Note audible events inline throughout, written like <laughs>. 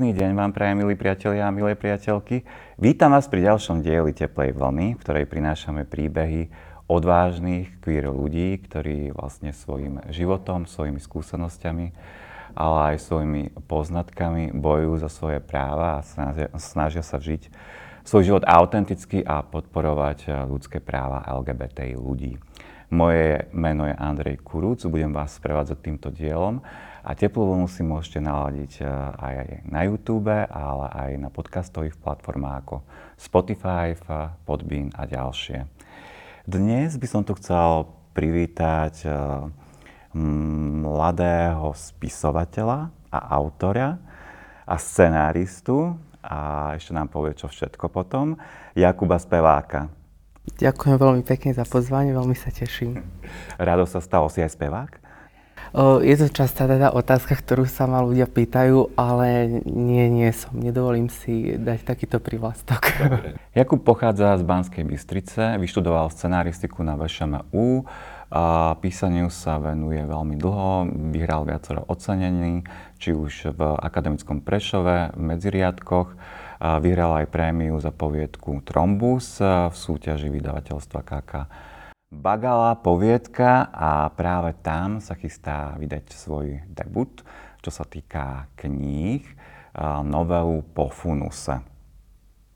Pekný deň vám prajem, milí priatelia a milé priateľky. Vítam vás pri ďalšom dieli Teplej vlny, v ktorej prinášame príbehy odvážnych queer ľudí, ktorí vlastne svojim životom, svojimi skúsenosťami, ale aj svojimi poznatkami bojujú za svoje práva a snažia, snažia sa žiť svoj život autenticky a podporovať ľudské práva LGBTI ľudí. Moje meno je Andrej Kurúc, budem vás sprevádzať týmto dielom a teplú vlnu si môžete naladiť eh, aj na YouTube, ale aj na podcastových platformách ako Spotify, Podbean a ďalšie. Dnes by som tu chcel privítať eh, mladého spisovateľa a autora a scenáristu a ešte nám povie, čo všetko potom, Jakuba Speváka. Ďakujem veľmi pekne za pozvanie, veľmi sa teším. Rado sa stalo si aj spevák? Je to častá teda otázka, ktorú sa ma ľudia pýtajú, ale nie, nie som. Nedovolím si dať takýto privlastok. Jakub pochádza z Banskej Bystrice, vyštudoval scenaristiku na VŠMU, a písaniu sa venuje veľmi dlho, vyhral viacero ocenení, či už v akademickom Prešove, v medziriadkoch, vyhral aj prémiu za poviedku Trombus v súťaži vydavateľstva KK Bagala poviedka a práve tam sa chystá vydať svoj debut, čo sa týka kníh, novelu po Funuse.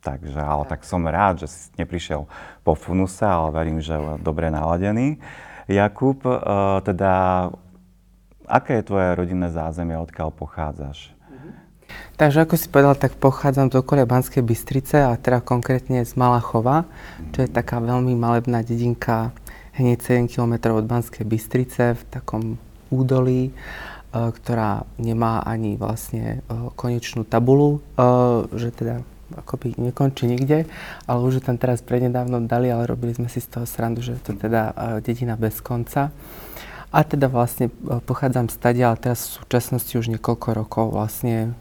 Takže, ale tak som rád, že si neprišiel po Funuse, ale verím, že dobre naladený. Jakub, teda, aké je tvoje rodinné zázemie, odkiaľ pochádzaš? Mhm. Takže ako si povedal, tak pochádzam z okolia Banskej Bystrice a teda konkrétne z Malachova, čo je taká veľmi malebná dedinka hneď 7 km od Banskej Bystrice v takom údolí, e, ktorá nemá ani vlastne e, konečnú tabulu, e, že teda akoby nekončí nikde, ale už tam teraz prednedávno dali, ale robili sme si z toho srandu, že to teda dedina bez konca. A teda vlastne pochádzam stade, ale teraz v súčasnosti už niekoľko rokov vlastne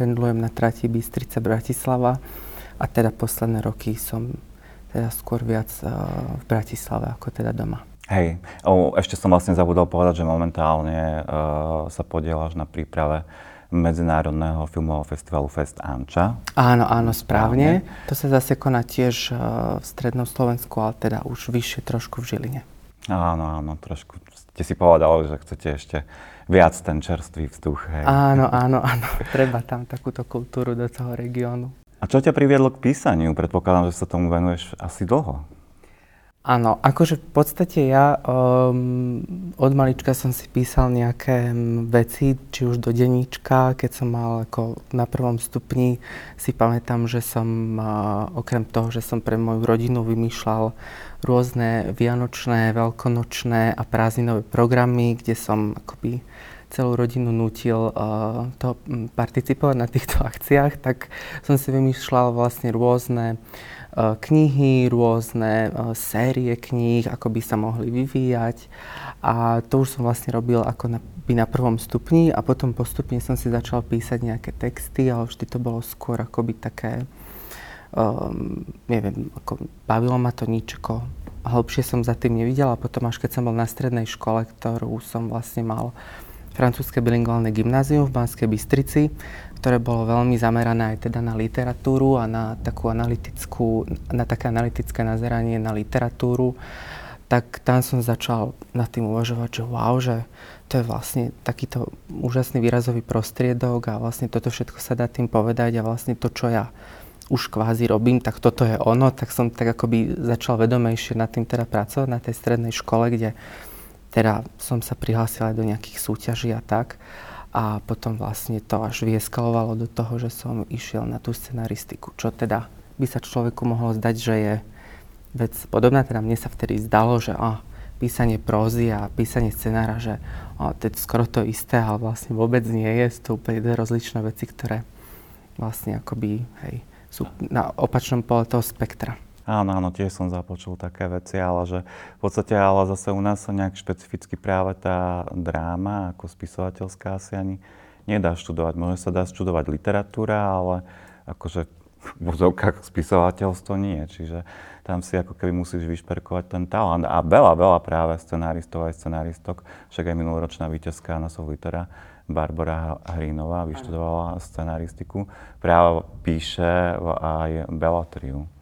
pendlujem na trati Bystrica Bratislava a teda posledné roky som teda skôr viac uh, v Bratislave ako teda doma. Hej, o, ešte som vlastne zabudol povedať, že momentálne uh, sa podielaš na príprave Medzinárodného filmového festivalu Fest Anča. Áno, áno, správne. správne. To sa zase koná tiež uh, v strednom Slovensku, ale teda už vyššie trošku v Žiline. Áno, áno, trošku ste si povedali, že chcete ešte viac ten čerstvý vzduch. Hej. Áno, áno, áno. Treba tam takúto kultúru do toho regiónu. A čo ťa priviedlo k písaniu? Predpokladám, že sa tomu venuješ asi dlho. Áno, akože v podstate ja um, od malička som si písal nejaké veci, či už do denníčka, keď som mal ako na prvom stupni, si pamätám, že som uh, okrem toho, že som pre moju rodinu vymýšľal rôzne vianočné, veľkonočné a prázdninové programy, kde som akoby celú rodinu nutil uh, to participovať na týchto <laughs> akciách, tak som si vymýšľal vlastne rôzne uh, knihy, rôzne uh, série kníh, ako by sa mohli vyvíjať. A to už som vlastne robil ako na, by na prvom stupni a potom postupne som si začal písať nejaké texty, ale vždy to bolo skôr akoby také, um, neviem, ako bavilo ma to nič, ako hlbšie som za tým nevidela. Potom až keď som bol na strednej škole, ktorú som vlastne mal francúzske bilingválne gymnázium v Banskej Bystrici, ktoré bolo veľmi zamerané aj teda na literatúru a na takú analytickú, na také analytické nazeranie na literatúru, tak tam som začal nad tým uvažovať, že wow, že to je vlastne takýto úžasný výrazový prostriedok a vlastne toto všetko sa dá tým povedať a vlastne to, čo ja už kvázi robím, tak toto je ono, tak som tak akoby začal vedomejšie nad tým teda pracovať na tej strednej škole, kde teda som sa prihlásil aj do nejakých súťaží a tak. A potom vlastne to až vyeskalovalo do toho, že som išiel na tú scenaristiku, čo teda by sa človeku mohlo zdať, že je vec podobná. Teda mne sa vtedy zdalo, že oh, písanie prózy a písanie scenára, že oh, to je skoro to isté, ale vlastne vôbec nie je. Sú to úplne dve rozličné veci, ktoré vlastne akoby hej, sú na opačnom pole toho spektra. Áno, áno, tiež som započul také veci, ale že v podstate ale zase u nás sa nejak špecificky práve tá dráma ako spisovateľská asi ani nedá študovať. Môže sa dá študovať literatúra, ale akože v úzovkách spisovateľstvo nie. Čiže tam si ako keby musíš vyšperkovať ten talent. A veľa, veľa práve scenáristov aj scenáristok, však aj minuloročná víťazka na Litera Barbara Hrinová, vyštudovala scenaristiku, práve píše aj Bellatriu.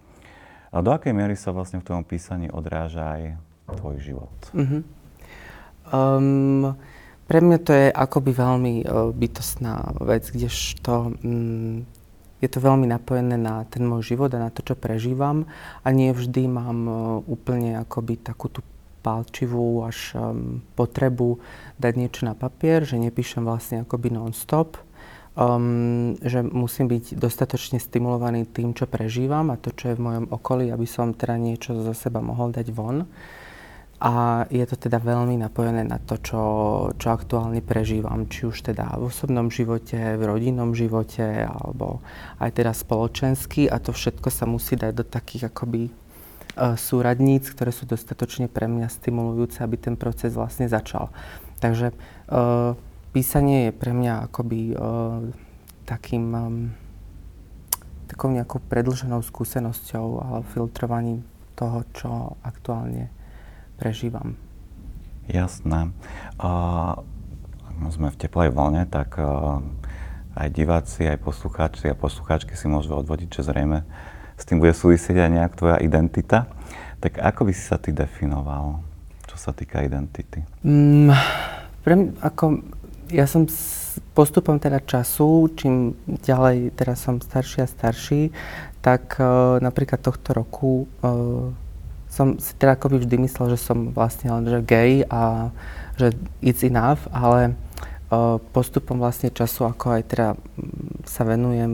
A do akej miery sa vlastne v tom písaní odráža aj tvoj život? Uh-huh. Um, pre mňa to je akoby veľmi uh, bytostná vec, kdežto um, je to veľmi napojené na ten môj život a na to, čo prežívam a nie vždy mám uh, úplne akoby takú tú palčivú až um, potrebu dať niečo na papier, že nepíšem vlastne akoby non-stop, um, že musím byť dostatočne stimulovaný tým, čo prežívam a to, čo je v mojom okolí, aby som teda niečo zo seba mohol dať von. A je to teda veľmi napojené na to, čo, čo aktuálne prežívam, či už teda v osobnom živote, v rodinnom živote, alebo aj teda spoločensky a to všetko sa musí dať do takých akoby uh, súradníc, ktoré sú dostatočne pre mňa stimulujúce, aby ten proces vlastne začal. Takže uh, písanie je pre mňa akoby uh, takým um, takou nejakou predlženou skúsenosťou a filtrovaním toho, čo aktuálne prežívam. Jasné. Uh, ak sme v teplej vlne, tak uh, aj diváci, aj poslucháči a poslucháčky si môžu odvodiť, že zrejme s tým bude súvisieť aj nejak tvoja identita. Tak ako by si sa ty definoval, čo sa týka identity? Mm, pre mňa, ako ja som s postupom teda času, čím ďalej teraz som starší a starší, tak uh, napríklad tohto roku uh, som si teda akoby vždy myslel, že som vlastne len že gay a že it's enough, ale uh, postupom vlastne času, ako aj teda sa venujem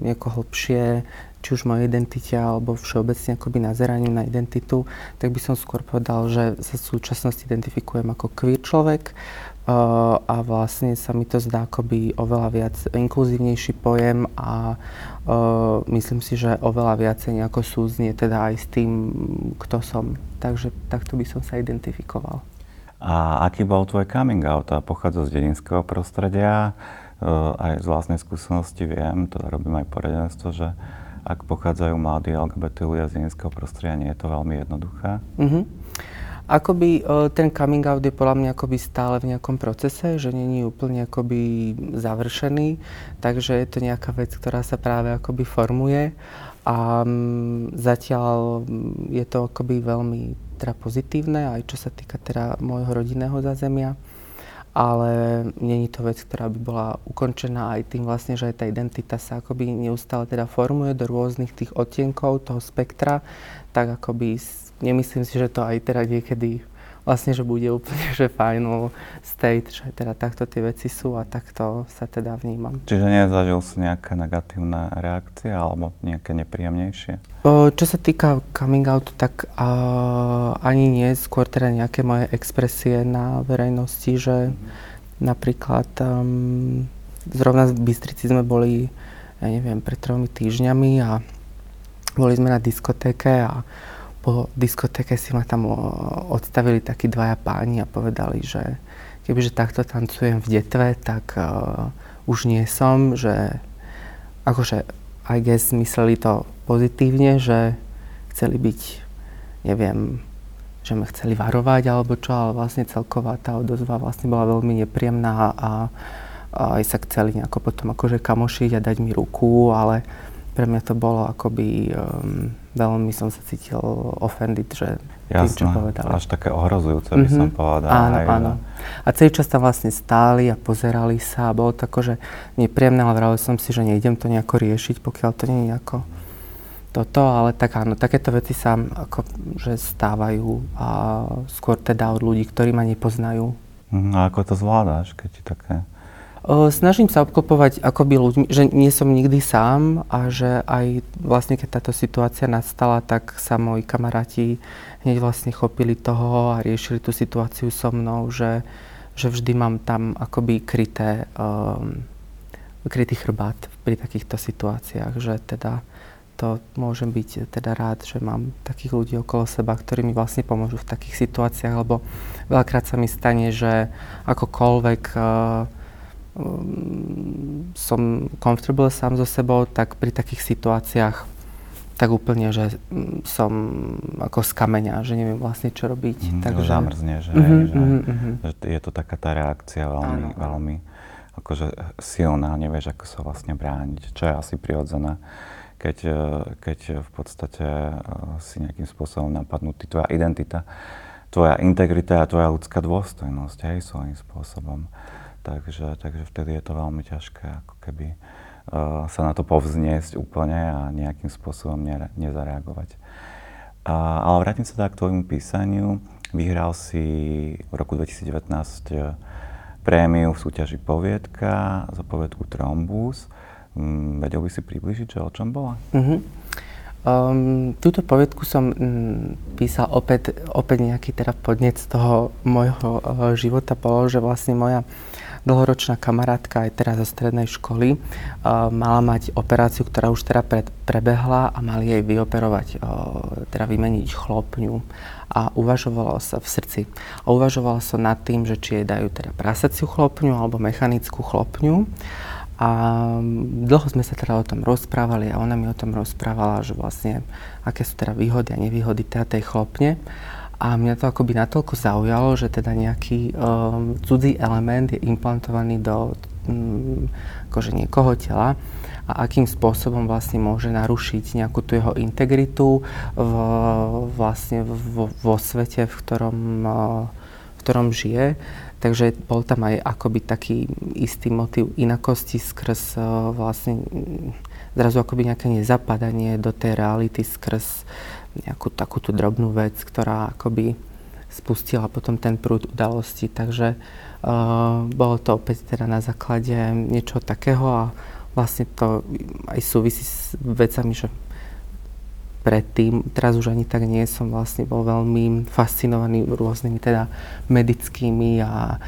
nieko hlbšie, či už mojej identite alebo všeobecne akoby nazeraniu na identitu, tak by som skôr povedal, že sa v súčasnosti identifikujem ako queer človek, Uh, a vlastne sa mi to zdá akoby oveľa viac inkluzívnejší pojem a uh, myslím si, že oveľa viacej nejako súznie teda aj s tým, kto som. Takže takto by som sa identifikoval. A aký bol tvoj coming out? A pochádza z dedinského prostredia, uh, aj z vlastnej skúsenosti viem, teda robím aj poradenstvo, že ak pochádzajú mladí LGBT ľudia z dedinského prostredia, nie je to veľmi jednoduché. Uh-huh. Akoby e, ten coming out je podľa mňa akoby stále v nejakom procese, že není úplne akoby završený, takže je to nejaká vec, ktorá sa práve akoby formuje a m, zatiaľ je to akoby veľmi teda pozitívne, aj čo sa týka teda môjho rodinného zázemia ale není to vec, ktorá by bola ukončená aj tým vlastne, že aj tá identita sa akoby neustále teda formuje do rôznych tých odtienkov toho spektra, tak akoby nemyslím si, že to aj teda niekedy vlastne, že bude úplne, že final state, že teda takto tie veci sú a takto sa teda vnímam. Čiže nezažil si nejaké negatívne reakcie alebo nejaké nepríjemnejšie? O, čo sa týka coming out, tak uh, ani nie, skôr teda nejaké moje expresie na verejnosti, že mm-hmm. napríklad um, zrovna v Bystrici sme boli, ja neviem, pred tromi týždňami a boli sme na diskotéke a po diskotéke si ma tam odstavili takí dvaja páni a povedali, že kebyže takto tancujem v detve, tak uh, už nie som, že akože I guess mysleli to pozitívne, že chceli byť, neviem, že ma chceli varovať alebo čo, ale vlastne celková tá odozva vlastne bola veľmi nepríjemná a, a aj sa chceli nejako potom akože kamošiť a dať mi ruku, ale pre mňa to bolo akoby, um, veľmi som sa cítil offended, že Jasné, tým, čo povedali. až také ohrozujúce by mm-hmm. som mhm. povedal. Áno, aj, áno. A celý čas tam vlastne stáli a pozerali sa a bolo to akože nepríjemné, ale vravil som si, že nejdem to nejako riešiť, pokiaľ to nie je nejako toto, ale tak áno, takéto veci sa ako, že stávajú a skôr teda od ľudí, ktorí ma nepoznajú. Mm, a ako to zvládáš, keď ti také Snažím sa obklopovať akoby ľuďmi, že nie som nikdy sám a že aj vlastne keď táto situácia nastala, tak sa moji kamaráti hneď vlastne chopili toho a riešili tú situáciu so mnou, že, že vždy mám tam akoby kryté, um, krytý chrbát pri takýchto situáciách, že teda to môžem byť teda rád, že mám takých ľudí okolo seba, ktorí mi vlastne pomôžu v takých situáciách, lebo veľakrát sa mi stane, že akokoľvek uh, som comfortable sám so sebou, tak pri takých situáciách tak úplne, že mm, som ako z kameňa, že neviem vlastne čo robiť. Mm, takže... Zamrzne, že, mm-hmm, že, mm-hmm. že je to taká tá reakcia veľmi, áno, veľmi akože silná, nevieš, ako sa vlastne brániť, čo je asi prirodzené, keď, e, keď v podstate e, si nejakým spôsobom napadnutý, tvoja identita, tvoja integrita a tvoja ľudská dôstojnosť, hej, svojím spôsobom. Takže, takže vtedy je to veľmi ťažké, ako keby uh, sa na to povzniesť úplne a nejakým spôsobom ne, nezareagovať. Uh, ale vrátim sa teda k tvojmu písaniu. Vyhral si v roku 2019 prémiu v súťaži Poviedka za poviedku Trombus. Um, vedel by si približiť, že o čom bola? Uh-huh. Um, túto poviedku som um, písal opäť, opäť nejaký teda podnec toho môjho uh, života. Bolo, že vlastne moja dlhoročná kamarátka aj teraz zo strednej školy uh, mala mať operáciu, ktorá už teda pred, prebehla a mali jej vyoperovať, uh, teda vymeniť chlopňu a uvažovalo sa v srdci. A uvažovala sa nad tým, že či jej dajú teda prasaciu chlopňu alebo mechanickú chlopňu. A dlho sme sa teda o tom rozprávali a ona mi o tom rozprávala, že vlastne aké sú teda výhody a nevýhody teda tej chlopne. A mňa to akoby natoľko zaujalo, že teda nejaký um, cudzí element je implantovaný do um, akože niekoho tela a akým spôsobom vlastne môže narušiť nejakú tú jeho integritu v, vlastne vo, vo svete, v ktorom, uh, v ktorom žije. Takže bol tam aj akoby taký istý motiv inakosti skrz uh, vlastne zrazu akoby nejaké nezapadanie do tej reality skrz nejakú takúto drobnú vec, ktorá akoby spustila potom ten prúd udalosti. Takže uh, bolo to opäť teda na základe niečoho takého a vlastne to aj súvisí s vecami, že predtým, teraz už ani tak nie som, vlastne bol veľmi fascinovaný rôznymi teda medickými a e,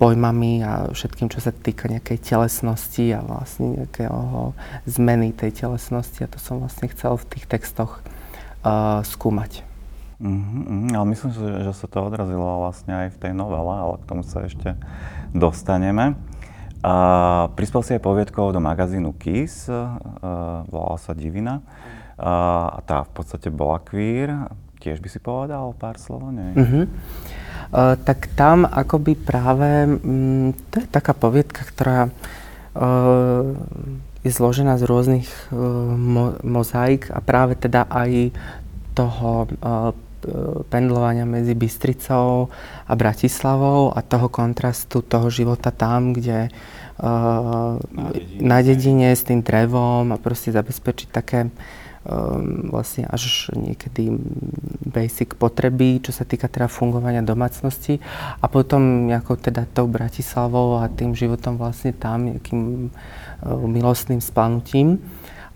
pojmami a všetkým, čo sa týka nejakej telesnosti a vlastne nejakého zmeny tej telesnosti a to som vlastne chcel v tých textoch e, skúmať. Mm-hmm, ale myslím, že, že sa to odrazilo vlastne aj v tej novele, ale k tomu sa ešte dostaneme. Uh, prispel si aj poviedkou do magazínu Kiss, uh, volala sa Divina a tá v podstate bola queer. Tiež by si povedal pár slov, nie? Uh-huh. Uh, tak tam akoby práve, um, to je taká poviedka, ktorá uh, je zložená z rôznych uh, mo- mozaik a práve teda aj toho uh, pendlovania medzi Bystricou a Bratislavou a toho kontrastu toho života tam, kde uh, na, dedine. na dedine s tým drevom a proste zabezpečiť také um, vlastne až niekedy basic potreby, čo sa týka teda fungovania domácnosti a potom nejakou teda tou Bratislavou a tým životom vlastne tam, nejakým milostným splanutím.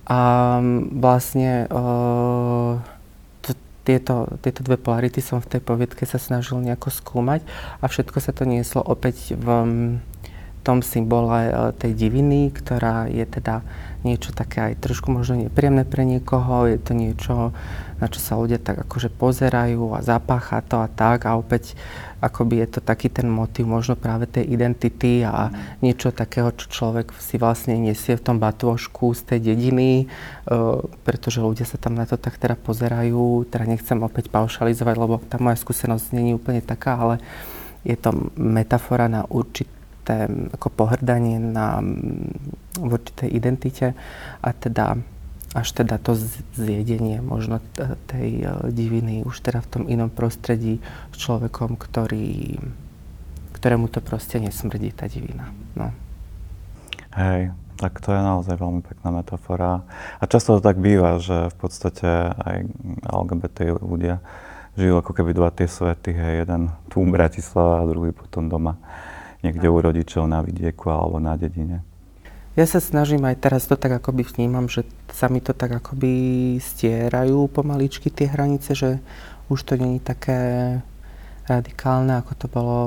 A um, vlastne uh, tieto, tieto dve polarity som v tej poviedke sa snažil nejako skúmať a všetko sa to nieslo opäť v tom symbole uh, tej diviny, ktorá je teda niečo také aj trošku možno nepríjemné pre niekoho, je to niečo, na čo sa ľudia tak akože pozerajú a zapácha to a tak a opäť akoby je to taký ten motiv možno práve tej identity a mm. niečo takého, čo človek si vlastne nesie v tom batôžku z tej dediny, uh, pretože ľudia sa tam na to tak teda pozerajú, teda nechcem opäť paušalizovať, lebo tá moja skúsenosť nie je úplne taká, ale je to metafora na určitý určité ako pohrdanie na v určitej identite a teda až teda to zjedenie možno tej e, diviny už teda v tom inom prostredí s človekom, ktorý, ktorému to proste nesmrdí, tá divina. No. Hej, tak to je naozaj veľmi pekná metafora. A často to tak býva, že v podstate aj LGBT ľudia žijú ako keby dva tie svety, hej, jeden tu Bratislava a druhý potom doma niekde u rodičov na vidieku alebo na dedine. Ja sa snažím aj teraz to tak akoby vnímam, že sa mi to tak akoby stierajú pomaličky tie hranice, že už to není také radikálne, ako to bolo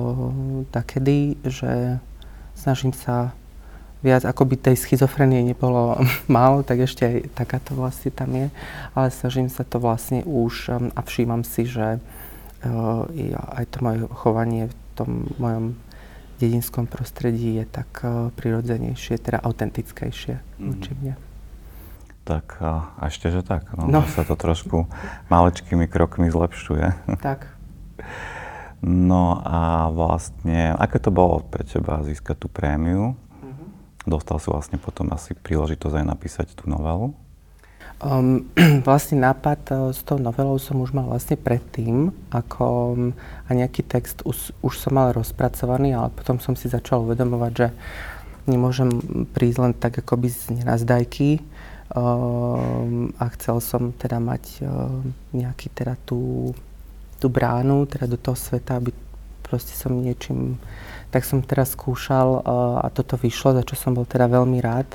takedy, že snažím sa viac, ako by tej schizofrenie nebolo <laughs> málo, tak ešte aj takáto vlastne tam je, ale snažím sa to vlastne už um, a všímam si, že uh, aj to moje chovanie v tom mojom dedinskom prostredí je tak uh, prirodzenejšie, teda autentickejšie mm. voči mne. Tak a ešte, že tak, no, no. sa to trošku malečkými krokmi zlepšuje. Tak. No a vlastne, aké to bolo pre teba získať tú prémiu? Mm-hmm. Dostal si vlastne potom asi príležitosť aj napísať tú novelu? <clears throat> Um, vlastne nápad uh, s tou novelou som už mal vlastne predtým, ako um, a nejaký text už, už som mal rozpracovaný, ale potom som si začal uvedomovať, že nemôžem prísť len tak akoby z nenazdajky um, a chcel som teda mať um, nejaký teda tú tú bránu teda do toho sveta, aby proste som niečím, tak som teraz skúšal uh, a toto vyšlo, za čo som bol teda veľmi rád.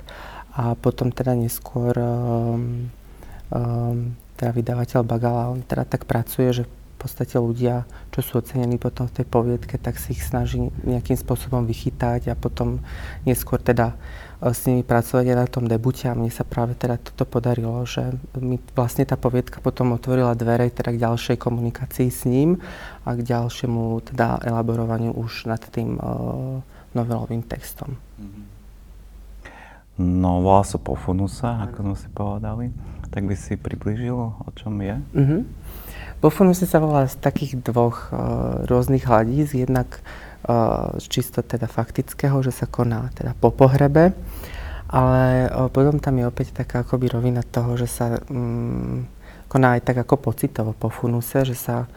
A potom teda neskôr um, um, teda vydavateľ Bagala, on teda tak pracuje, že v podstate ľudia, čo sú ocenení potom v tej poviedke, tak si ich snaží nejakým spôsobom vychytať a potom neskôr teda s nimi pracovať aj na tom debute a mne sa práve teda toto podarilo, že mi vlastne tá poviedka potom otvorila dvere teda k ďalšej komunikácii s ním a k ďalšiemu teda elaborovaniu už nad tým uh, novelovým textom. No, volá sa Pofunusa, ako sme si povedali. Tak by si priblížil, o čom je? Uh-huh. Pofunusa sa volá z takých dvoch uh, rôznych hľadíc. Jednak z čisto teda faktického, že sa koná teda po pohrebe, ale potom tam je opäť taká akoby rovina toho, že sa mm, koná aj tak ako pocitovo po funuse, že sa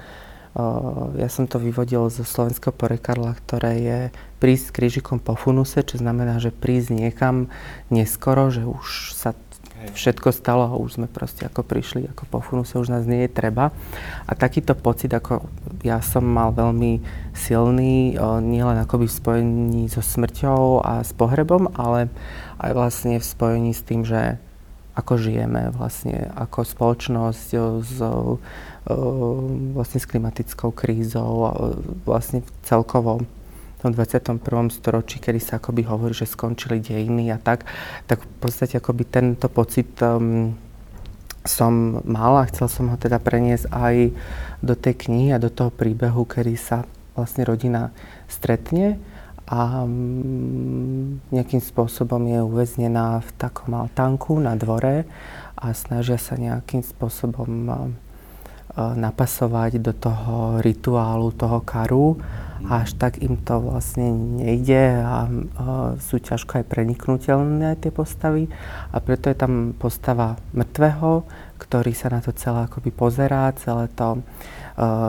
ja som to vyvodil zo slovenského porekadla, ktoré je prísť s krížikom po funuse, čo znamená, že prísť niekam neskoro, že už sa všetko stalo a už sme proste ako prišli, ako po funuse už nás nie je treba. A takýto pocit, ako ja som mal veľmi silný, nielen akoby v spojení so smrťou a s pohrebom, ale aj vlastne v spojení s tým, že ako žijeme vlastne ako spoločnosť s, vlastne s klimatickou krízou, vlastne celkovo tom 21. storočí, kedy sa akoby hovorí, že skončili dejiny a tak, tak v podstate akoby tento pocit um, som mal a chcel som ho teda preniesť aj do tej knihy a do toho príbehu, kedy sa vlastne rodina stretne a um, nejakým spôsobom je uväznená v takom altánku na dvore a snažia sa nejakým spôsobom napasovať do toho rituálu, toho karu. A až tak im to vlastne nejde a, sú ťažko aj preniknutelné tie postavy. A preto je tam postava mŕtvého, ktorý sa na to celé akoby pozerá, celé to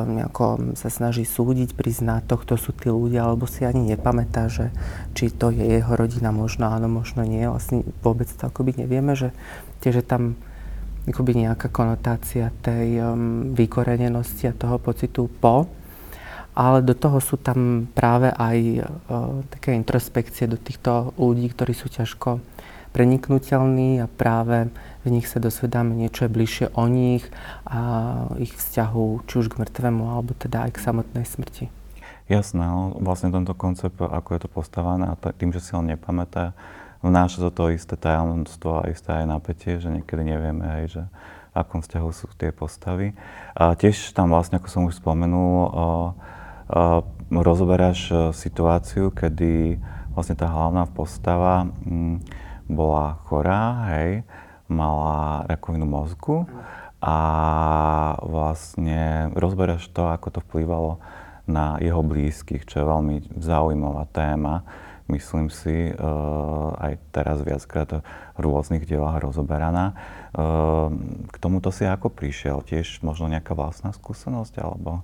nejako sa snaží súdiť, priznať to, kto sú tí ľudia, alebo si ani nepamätá, že či to je jeho rodina, možno áno, možno nie. Vlastne vôbec to akoby nevieme, že tiež je tam akoby nejaká konotácia tej um, vykorenenosti a toho pocitu po ale do toho sú tam práve aj uh, také introspekcie do týchto ľudí, ktorí sú ťažko preniknutelní a práve v nich sa dosvedáme niečo bližšie o nich a ich vzťahu či už k mŕtvemu, alebo teda aj k samotnej smrti. Jasné, no, vlastne tento koncept, ako je to postavené a tým, že si ho nepamätá, vnáša to to isté tajomstvo a isté aj napätie, že niekedy nevieme, hej, že v akom vzťahu sú tie postavy. A tiež tam vlastne, ako som už spomenul, uh, rozoberáš e, situáciu, kedy vlastne tá hlavná postava mm, bola chorá, hej, mala rakovinu mozgu a vlastne rozberáš to, ako to vplyvalo na jeho blízkych, čo je veľmi zaujímavá téma. Myslím si, uh, aj teraz viackrát v rôznych dielách rozoberaná. Uh, k tomuto si ako prišiel? Tiež možno nejaká vlastná skúsenosť, alebo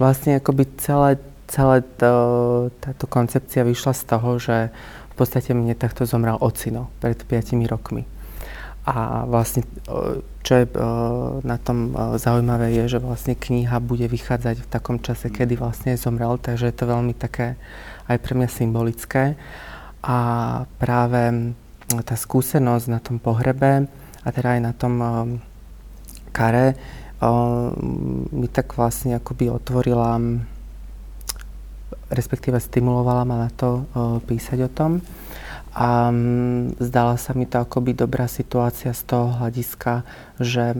vlastne akoby celé, celé to, táto koncepcia vyšla z toho, že v podstate mne takto zomrel ocino pred 5 rokmi. A vlastne, čo je na tom zaujímavé, je, že vlastne kniha bude vychádzať v takom čase, kedy vlastne zomrel, takže je to veľmi také aj pre mňa symbolické. A práve tá skúsenosť na tom pohrebe a teda aj na tom kare mi tak vlastne akoby otvorila, respektíve stimulovala ma na to písať o tom. A zdala sa mi to akoby dobrá situácia z toho hľadiska, že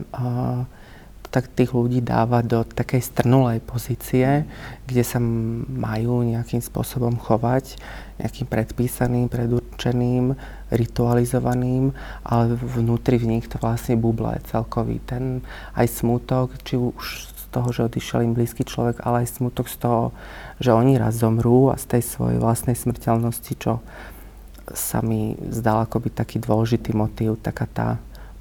tak tých ľudí dáva do takej strnulej pozície, kde sa majú nejakým spôsobom chovať, nejakým predpísaným, predurčeným, ritualizovaným, ale vnútri v nich to vlastne buble celkový. Ten aj smútok, či už z toho, že odišiel im blízky človek, ale aj smutok z toho, že oni raz zomrú a z tej svojej vlastnej smrteľnosti, čo sa mi zdal akoby taký dôležitý motív, taká tá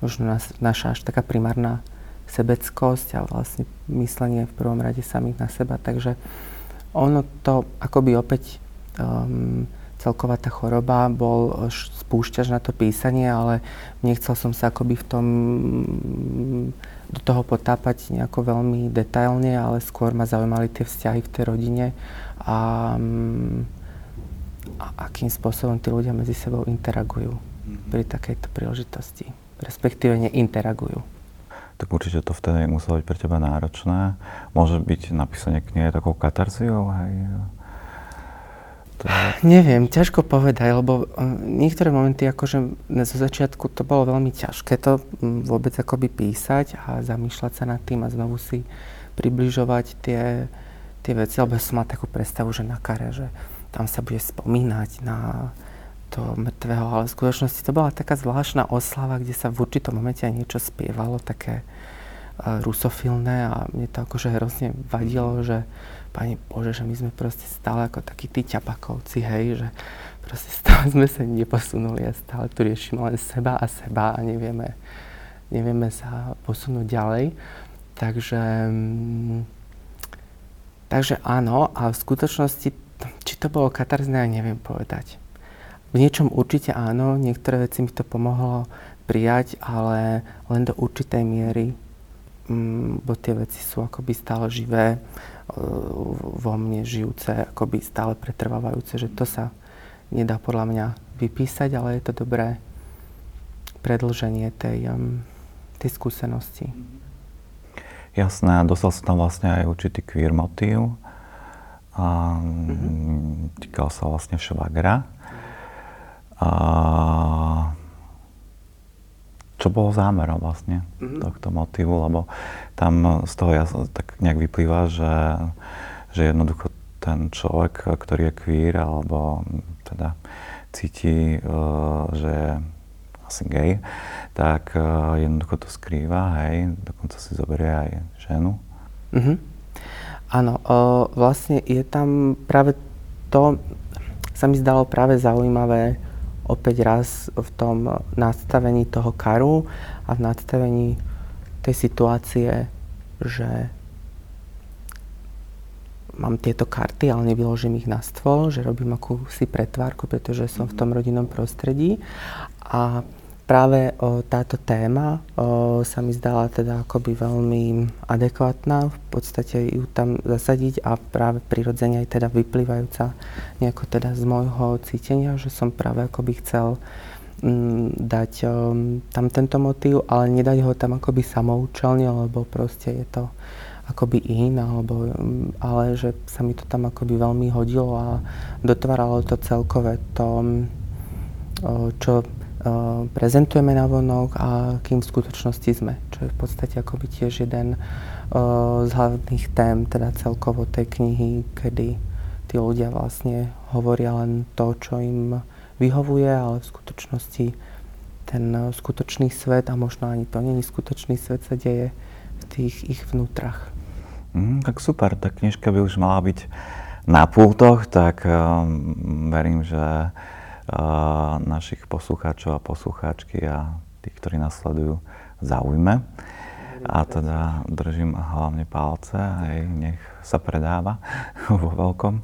možno naša až taká primárna sebeckosť a vlastne myslenie v prvom rade samých na seba. Takže ono to akoby opäť um, celková tá choroba bol spúšťač na to písanie, ale nechcel som sa akoby v tom do toho potápať nejako veľmi detailne, ale skôr ma zaujímali tie vzťahy v tej rodine a, a akým spôsobom tí ľudia medzi sebou interagujú mm-hmm. pri takejto príležitosti. Respektíve neinteragujú. Tak určite to vtedy muselo byť pre teba náročné. Môže byť napísanie knihy takou katarziou, hej? To... Neviem, ťažko povedať, lebo e, niektoré momenty, akože zo začiatku to bolo veľmi ťažké to vôbec akoby písať a zamýšľať sa nad tým a znovu si približovať tie, tie veci, lebo som mal takú predstavu, že na kare, že tam sa bude spomínať na toho mŕtvého, ale v skutočnosti to bola taká zvláštna oslava, kde sa v určitom momente aj niečo spievalo, také uh, rusofilné a mne to akože hrozne vadilo, že Pane Bože, že my sme proste stále ako takí tí ťapakovci, hej, že proste stále sme sa neposunuli a stále tu riešime len seba a seba a nevieme, nevieme sa posunúť ďalej. Takže, mm, takže áno, a v skutočnosti, či to bolo katarzné, neviem povedať. V niečom určite áno, niektoré veci mi to pomohlo prijať, ale len do určitej miery, mm, bo tie veci sú akoby stále živé vo mne žijúce, akoby stále pretrvávajúce, že to sa nedá podľa mňa vypísať, ale je to dobré predlženie tej, um, tej skúsenosti. Jasné, dostal sa tam vlastne aj určitý queer motív. A mm-hmm. týkal sa vlastne švagra. A čo bolo zámerom vlastne mm-hmm. tohto motivu, lebo tam z toho ja tak nejak vyplýva, že, že jednoducho ten človek, ktorý je queer, alebo teda cíti, uh, že je asi gay, tak uh, jednoducho to skrýva, hej, dokonca si zoberie aj ženu. Mm-hmm. Áno, uh, vlastne je tam práve to, sa mi zdalo práve zaujímavé, opäť raz v tom nastavení toho karu a v nastavení tej situácie, že mám tieto karty, ale nevyložím ich na stôl, že robím akúsi pretvárku, pretože som v tom rodinnom prostredí. A práve o, táto téma o, sa mi zdala teda akoby veľmi adekvátna, v podstate ju tam zasadiť a práve prirodzene aj teda vyplývajúca nejako teda z môjho cítenia, že som práve akoby chcel m, mm, dať o, tam tento motív, ale nedať ho tam akoby samoučelne, lebo proste je to akoby in, alebo, mm, ale že sa mi to tam akoby veľmi hodilo a dotváralo to celkové to, o, čo prezentujeme na vonok a kým v skutočnosti sme. Čo je v podstate akoby tiež jeden z hlavných tém teda celkovo tej knihy, kedy tí ľudia vlastne hovoria len to, čo im vyhovuje, ale v skutočnosti ten skutočný svet a možno ani to není skutočný svet sa deje v tých ich vnútrach. Mm, tak super, tá knižka by už mala byť na pultoch, tak um, verím, že našich poslucháčov a poslucháčky a tých, ktorí nás sledujú, zaujme. A teda držím hlavne palce, aj nech sa predáva <laughs> vo veľkom.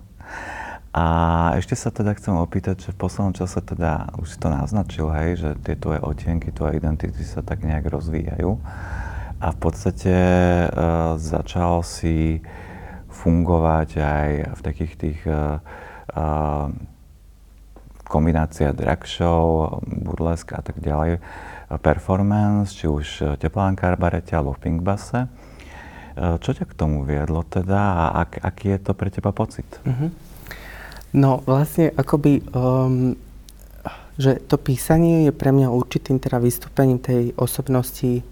A ešte sa teda chcem opýtať, že v poslednom čase teda, už si to naznačil, hej, že tie tvoje otienky, tvoje identity sa tak nejak rozvíjajú. A v podstate e, začal si fungovať aj v takých tých e, e, kombinácia drag show, burlesk a tak ďalej, performance, či už teplánka barete alebo v pinkbase. E, čo ťa k tomu viedlo teda a ak, aký je to pre teba pocit? Mm-hmm. No vlastne akoby, um, že to písanie je pre mňa určitým teda vystúpením tej osobnosti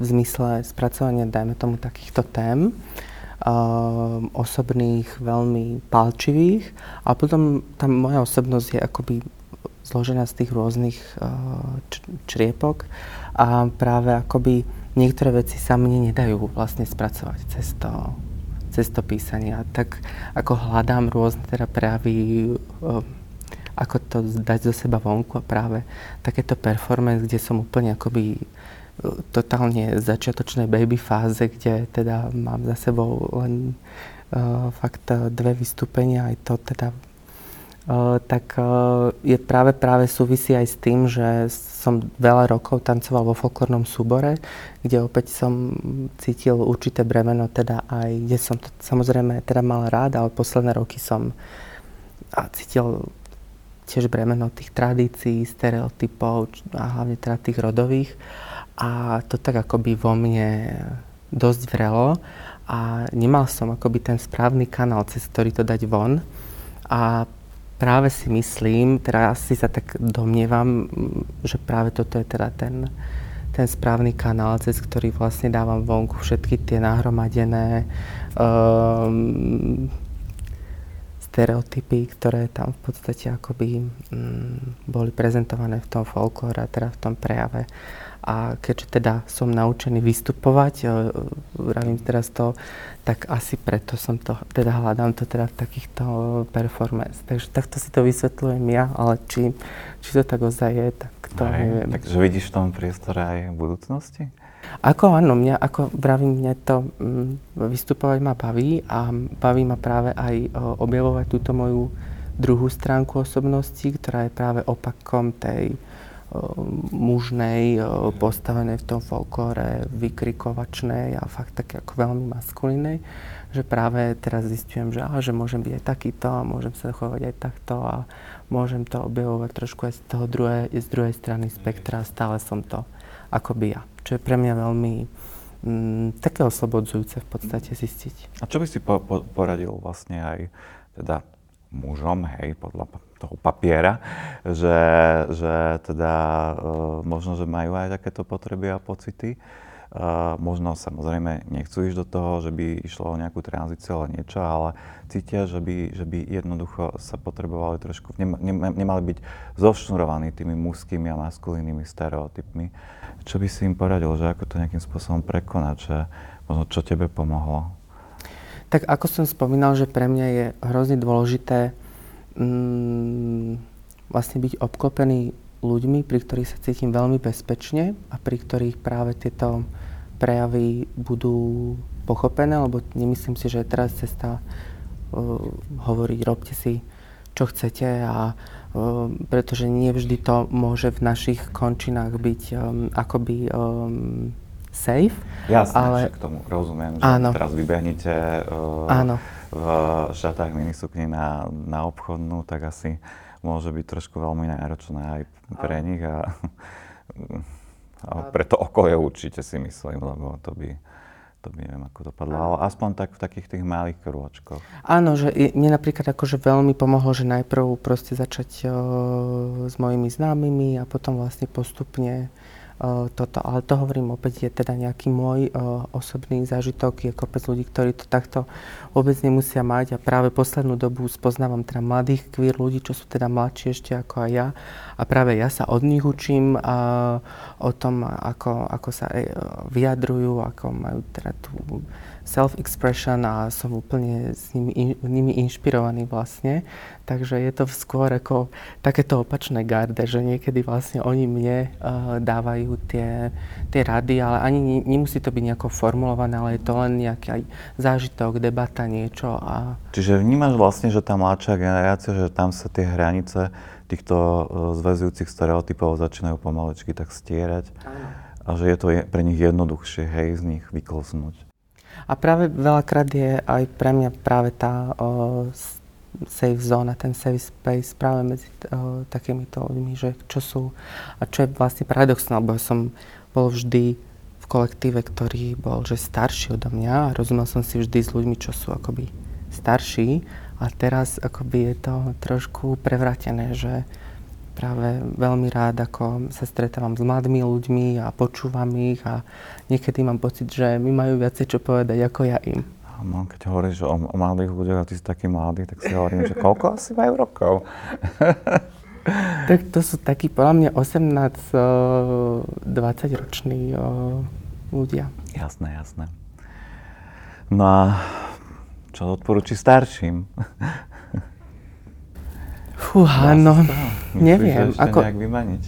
v zmysle spracovania, dajme tomu, takýchto tém. Ehm, osobných, veľmi palčivých. A potom tá moja osobnosť je akoby zložená z tých rôznych uh, čriepok a práve akoby niektoré veci sa mne nedajú vlastne spracovať cez to, cez to písanie. Tak ako hľadám rôzne teda prejavy, ako to dať zo seba vonku a práve takéto performance, kde som úplne akoby totálne začiatočnej baby fáze, kde teda mám za sebou len uh, fakt dve vystúpenia, aj to teda Uh, tak uh, je práve práve súvisí aj s tým, že som veľa rokov tancoval vo folklórnom súbore, kde opäť som cítil určité bremeno, teda aj, kde som to samozrejme teda mal rád, ale posledné roky som a cítil tiež bremeno tých tradícií, stereotypov a hlavne teda tých rodových. A to tak akoby vo mne dosť vrelo a nemal som akoby ten správny kanál, cez ktorý to dať von. A práve si myslím, teraz si sa tak domnievam, že práve toto je teda ten, ten správny kanál, cez ktorý vlastne dávam vonku všetky tie nahromadené um, stereotypy, ktoré tam v podstate akoby um, boli prezentované v tom folklóre, teda v tom prejave. A keďže teda som naučený vystupovať, vravím teraz to, tak asi preto som to, teda hľadám to teda v takýchto performance. Takže takto si to vysvetľujem ja, ale či, či to tak ozaj je, tak to aj, neviem. Takže vidíš v tom priestore aj v budúcnosti? Ako áno, mňa, ako vravím, mňa to mm, vystupovať ma baví a baví ma práve aj o, objavovať túto moju druhú stránku osobnosti, ktorá je práve opakom tej mužnej, postavenej v tom folklóre, vykrikovačnej a fakt také ako veľmi maskulínej, že práve teraz zistujem, že, á, že môžem byť aj takýto a môžem sa chovať aj takto a môžem to objavovať trošku aj z toho druhej, z druhej strany spektra stále som to akoby ja. Čo je pre mňa veľmi mm, také oslobodzujúce v podstate zistiť. A čo by si po, po, poradil vlastne aj teda mužom, hej, podľa toho papiera, že, že teda uh, možno, že majú aj takéto potreby a pocity. Uh, možno samozrejme nechcú ísť do toho, že by išlo o nejakú tranzíciu ale niečo, ale cítia, že by, že by jednoducho sa potrebovali trošku, nema, nemali byť zošnurovaní tými mužskými a maskulínnymi stereotypmi. Čo by si im poradil, že ako to nejakým spôsobom prekonať, že možno čo tebe pomohlo? Tak ako som spomínal, že pre mňa je hrozne dôležité mm, vlastne byť obklopený ľuďmi, pri ktorých sa cítim veľmi bezpečne a pri ktorých práve tieto prejavy budú pochopené, lebo nemyslím si, že je teraz cesta uh, hovoriť, robte si, čo chcete a uh, pretože nie vždy to môže v našich končinách byť um, akoby um, safe. Jasne, ale... k tomu rozumiem, že áno. teraz vybehnete uh, áno. v šatách minisukni na, na obchodnú, tak asi môže byť trošku veľmi náročné aj pre áno. nich a, a pre to okolie určite si myslím, lebo to by to by neviem, ako dopadlo, ale aspoň tak v takých tých malých krôčkoch. Áno, že mne napríklad akože veľmi pomohlo, že najprv proste začať o, s mojimi známymi a potom vlastne postupne toto, ale to hovorím opäť, je teda nejaký môj uh, osobný zážitok, je kopec ľudí, ktorí to takto vôbec nemusia mať. A práve poslednú dobu spoznávam teda mladých queer ľudí, čo sú teda mladší ešte ako aj ja. A práve ja sa od nich učím uh, o tom, ako, ako sa uh, vyjadrujú, ako majú teda tú self-expression a som úplne s nimi, in, nimi inšpirovaný vlastne. Takže je to skôr ako takéto opačné garde, že niekedy vlastne oni mne uh, dávajú tie, tie rady, ale ani nemusí to byť nejako formulované, ale je to len nejaký aj zážitok, debata, niečo. A... Čiže vnímaš vlastne, že tá mladšia generácia, že tam sa tie hranice týchto uh, zväzujúcich stereotypov začínajú pomalečky tak stierať. Áno. A že je to pre nich jednoduchšie, hej, z nich vyklznúť. A práve veľakrát je aj pre mňa práve tá o, safe zóna, ten safe space práve medzi o, takýmito ľuďmi, že čo sú a čo je vlastne paradoxné, lebo som bol vždy v kolektíve, ktorý bol že starší odo mňa a rozumel som si vždy s ľuďmi, čo sú akoby starší. A teraz akoby je to trošku prevratené, že práve veľmi rád, ako sa stretávam s mladými ľuďmi a počúvam ich a niekedy mám pocit, že mi majú viacej čo povedať ako ja im. No, keď hovoríš o, o mladých ľuďoch a ty si taký mladý, tak si hovorím, že koľko asi majú rokov? <laughs> tak to sú takí, podľa mňa 18-20 roční ľudia. Jasné, jasné. No a čo odporúči starším? Fúha, no, <laughs> neviem. Myslíš, ako... nejak vymaniť?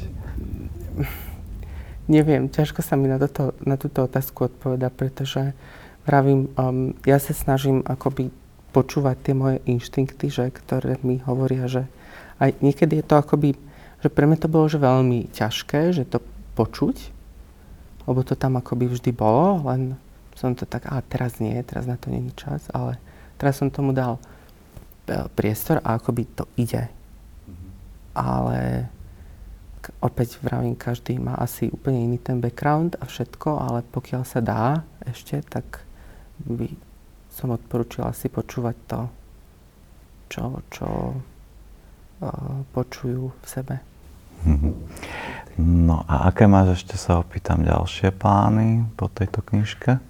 <laughs> Neviem, ťažko sa mi na, toto, na túto otázku odpoveda, pretože vravím, um, ja sa snažím akoby počúvať tie moje inštinkty, že, ktoré mi hovoria, že aj niekedy je to akoby, že pre mňa to bolo že veľmi ťažké, že to počuť, lebo to tam akoby vždy bolo, len som to tak, a teraz nie, teraz na to není čas, ale teraz som tomu dal e, priestor a akoby to ide ale opäť vravím, každý má asi úplne iný ten background a všetko, ale pokiaľ sa dá ešte, tak by som odporúčila si počúvať to, čo, čo uh, počujú v sebe. No a aké máš ešte sa opýtam ďalšie plány po tejto knižke?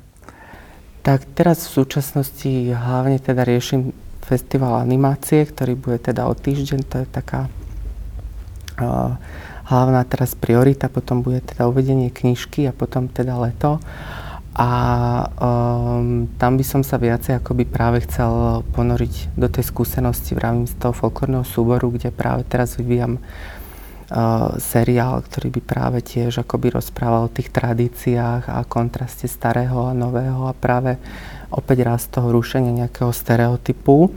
Tak teraz v súčasnosti hlavne teda riešim festival animácie, ktorý bude teda o týždeň. To je taká hlavná teraz priorita, potom bude teda uvedenie knižky a potom teda leto. A um, tam by som sa viacej akoby práve chcel ponoriť do tej skúsenosti v rámci toho folklórneho súboru, kde práve teraz vyvíjam uh, seriál, ktorý by práve tiež akoby rozprával o tých tradíciách a kontraste starého a nového a práve opäť raz toho rušenia nejakého stereotypu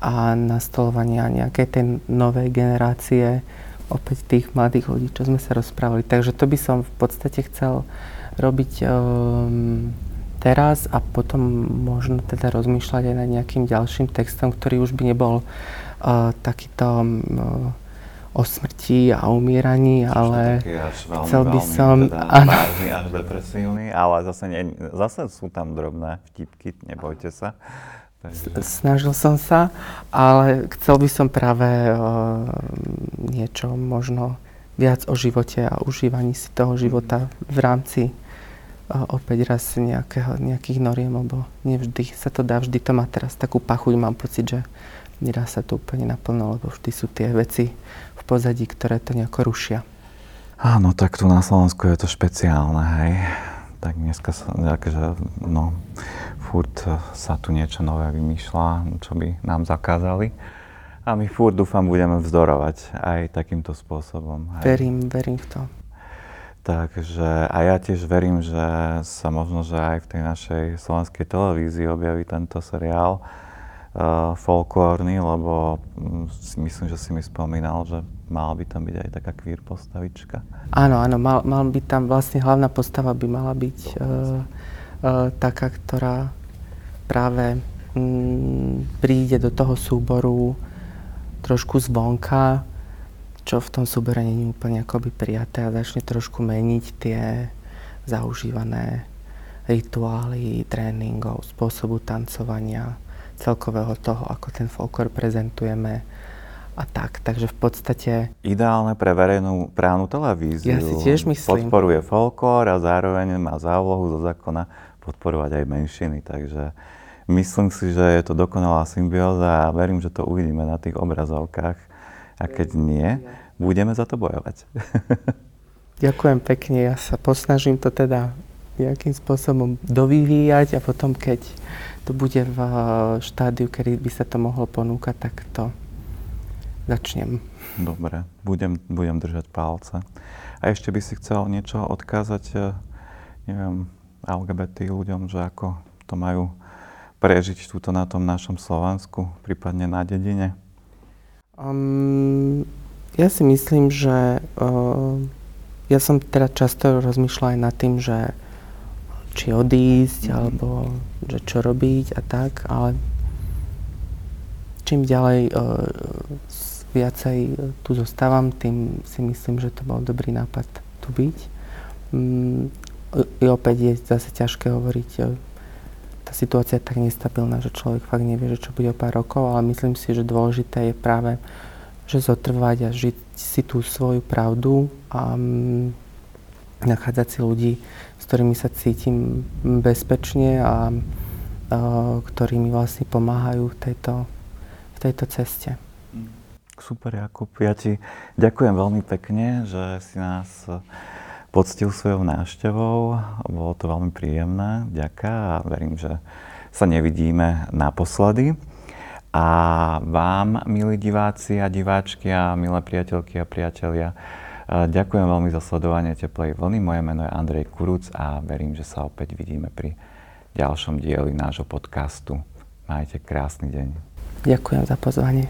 a nastolovania nejakej tej novej generácie opäť tých mladých ľudí, čo sme sa rozprávali. Takže to by som v podstate chcel robiť um, teraz a potom možno teda rozmýšľať aj nad nejakým ďalším textom, ktorý už by nebol uh, takýto um, o smrti a umieraní, ale veľmi, chcel by veľmi, som... Teda <laughs> vážny až depresívny, ale zase, nie, zase sú tam drobné vtipky, nebojte sa. Snažil som sa, ale chcel by som práve uh, niečo možno viac o živote a užívaní si toho života v rámci uh, opäť raz nejakého, nejakých noriem, lebo nevždy sa to dá, vždy to má teraz takú pachuť, mám pocit, že nedá sa to úplne naplno, lebo vždy sú tie veci v pozadí, ktoré to nejako rušia. Áno, tak tu na Slovensku je to špeciálne, hej. Tak dneska sa, akože, no, furt sa tu niečo nové vymýšľa, čo by nám zakázali. A my furt dúfam budeme vzdorovať aj takýmto spôsobom. Hej. Verím, verím v to. Takže a ja tiež verím, že sa možno, že aj v tej našej slovenskej televízii objaví tento seriál uh, folklórny, lebo um, si myslím, že si mi spomínal, že mala by tam byť aj taká queer postavička. Áno, áno, mal, mal by tam, vlastne hlavná postava by mala byť uh, uh, taká, ktorá práve mm, príde do toho súboru trošku zvonka, čo v tom súbore nie je úplne akoby prijaté a začne trošku meniť tie zaužívané rituály, tréningov, spôsobu tancovania, celkového toho, ako ten folklor prezentujeme a tak. Takže v podstate... Ideálne pre verejnú právnu televíziu. Ja si tiež myslím. Podporuje folklór a zároveň má závlohu zo zákona podporovať aj menšiny. Takže myslím si, že je to dokonalá symbióza a verím, že to uvidíme na tých obrazovkách. A keď nie, budeme za to bojovať. <laughs> Ďakujem pekne. Ja sa posnažím to teda nejakým spôsobom dovyvíjať a potom, keď to bude v eh, štádiu, kedy by sa to mohlo ponúkať, tak to začnem. Dobre, budem, budem držať palce. A ešte by si chcel niečo odkázať, eh, neviem, LGBT ľuďom, že ako to majú prežiť túto na tom našom Slovensku, prípadne na dedine? Um, ja si myslím, že uh, ja som teda často rozmýšľal aj nad tým, že či odísť, mm. alebo že čo robiť a tak, ale čím ďalej uh, viacej tu zostávam, tým si myslím, že to bol dobrý nápad tu byť. Um, i opäť je zase ťažké hovoriť. E, tá situácia je tak nestabilná, že človek fakt nevie, že čo bude o pár rokov, ale myslím si, že dôležité je práve, že zotrvať a žiť si tú svoju pravdu a um, nachádzať si ľudí, s ktorými sa cítim bezpečne a ktorí mi vlastne pomáhajú v tejto, v tejto ceste. Super, Jakub. Ja ti ďakujem veľmi pekne, že si nás poctil svojou návštevou. Bolo to veľmi príjemné. Ďaká a verím, že sa nevidíme naposledy. A vám, milí diváci a diváčky a milé priateľky a priatelia, ďakujem veľmi za sledovanie Teplej vlny. Moje meno je Andrej Kuruc a verím, že sa opäť vidíme pri ďalšom dieli nášho podcastu. Majte krásny deň. Ďakujem za pozvanie.